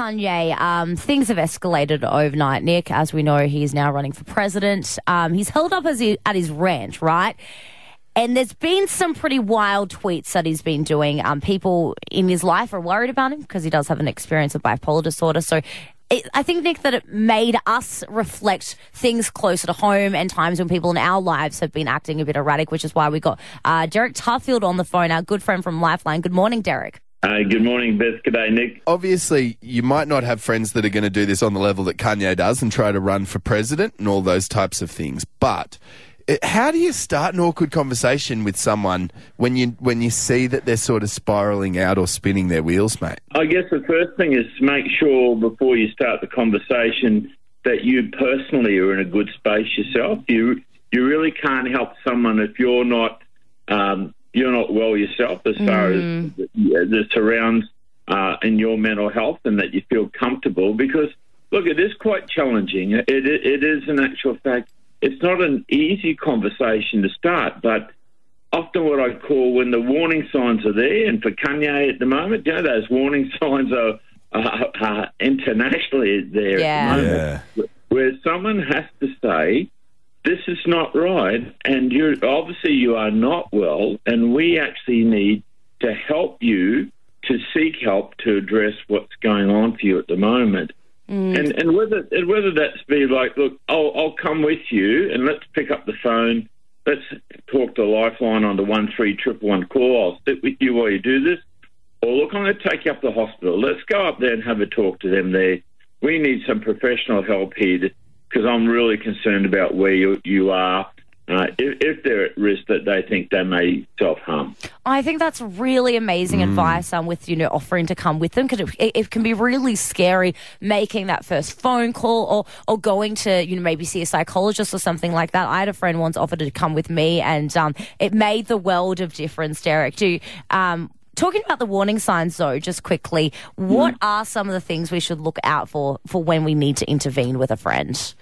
Kanye, um, things have escalated overnight, Nick. As we know, he's now running for president. Um, he's held up he, at his ranch, right? And there's been some pretty wild tweets that he's been doing. Um, people in his life are worried about him because he does have an experience of bipolar disorder. So it, I think, Nick, that it made us reflect things closer to home and times when people in our lives have been acting a bit erratic, which is why we got uh, Derek Tuffield on the phone, our good friend from Lifeline. Good morning, Derek. Uh, good morning, Beth. Good day, Nick. Obviously, you might not have friends that are going to do this on the level that Kanye does and try to run for president and all those types of things. But uh, how do you start an awkward conversation with someone when you when you see that they're sort of spiraling out or spinning their wheels, mate? I guess the first thing is to make sure before you start the conversation that you personally are in a good space yourself. You you really can't help someone if you're not um, you're not well yourself as far Mm. as the, the surrounds uh, in your mental health and that you feel comfortable because look it is quite challenging it, it, it is an actual fact it's not an easy conversation to start but often what I call when the warning signs are there and for Kanye at the moment you know those warning signs are, are, are internationally there Yeah. at the moment where someone has to say this is not right, and you obviously you are not well, and we actually need to help you to seek help to address what's going on for you at the moment. Mm. And and whether and whether that's be like, look, I'll I'll come with you, and let's pick up the phone, let's talk to Lifeline on the one three triple one call. I'll sit with you while you do this. Or look, I'm going to take you up to the hospital. Let's go up there and have a talk to them there. We need some professional help here because I'm really concerned about where you, you are. Uh, if, if they're at risk that they think they may self harm. I think that's really amazing advice um, with, you know, offering to come with them because it, it can be really scary making that first phone call or, or going to, you know, maybe see a psychologist or something like that. I had a friend once offered to come with me and um, it made the world of difference, Derek. Do um, Talking about the warning signs, though, just quickly, what are some of the things we should look out for for when we need to intervene with a friend?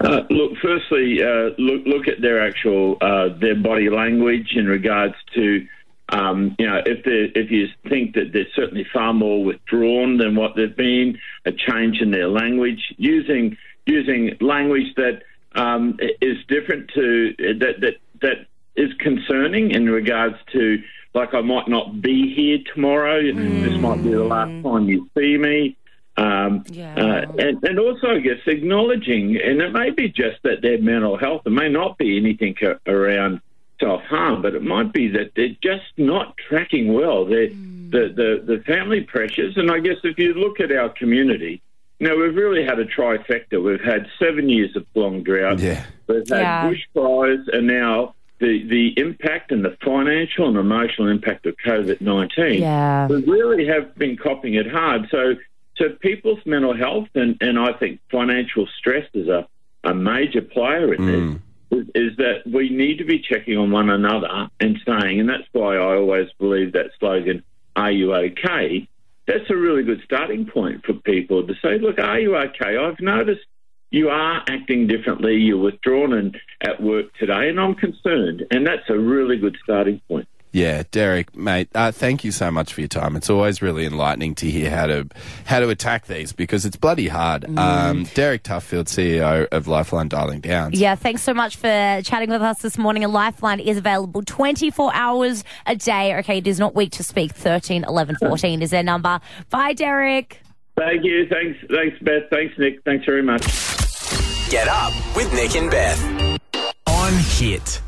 Uh, look, firstly, uh, look look at their actual uh, their body language in regards to um, you know if they if you think that they're certainly far more withdrawn than what they've been, a change in their language, using using language that um, is different to that that that is concerning in regards to like I might not be here tomorrow. This might be the last time you see me. Um, Yeah. uh, and, and also, I guess, acknowledging, and it may be just that their mental health, it may not be anything a- around self harm, but it might be that they're just not tracking well. They're, the, the, the family pressures, and I guess if you look at our community, now we've really had a trifecta. We've had seven years of long drought. Yeah. We've had Yeah. bushfires, and now the, the impact and the financial and emotional impact of COVID 19 Yeah. we really have been copping it hard. So, so people's mental health and, and I think financial stress is a, a major player in this. Mm. Is, is that we need to be checking on one another and saying, and that's why I always believe that slogan, "Are you okay?" That's a really good starting point for people to say, "Look, are you okay?" I've noticed you are acting differently. You're withdrawn and at work today, and I'm concerned. And that's a really good starting point. Yeah, Derek, mate, uh, thank you so much for your time. It's always really enlightening to hear how to how to attack these because it's bloody hard. Um, Derek Tuffield, CEO of Lifeline Darling Downs. Yeah, thanks so much for chatting with us this morning. A Lifeline is available 24 hours a day. Okay, it is not weak to speak. 13 11 14 is their number. Bye, Derek. Thank you. Thanks. Thanks, Beth. Thanks, Nick. Thanks very much. Get up with Nick and Beth. On Hit.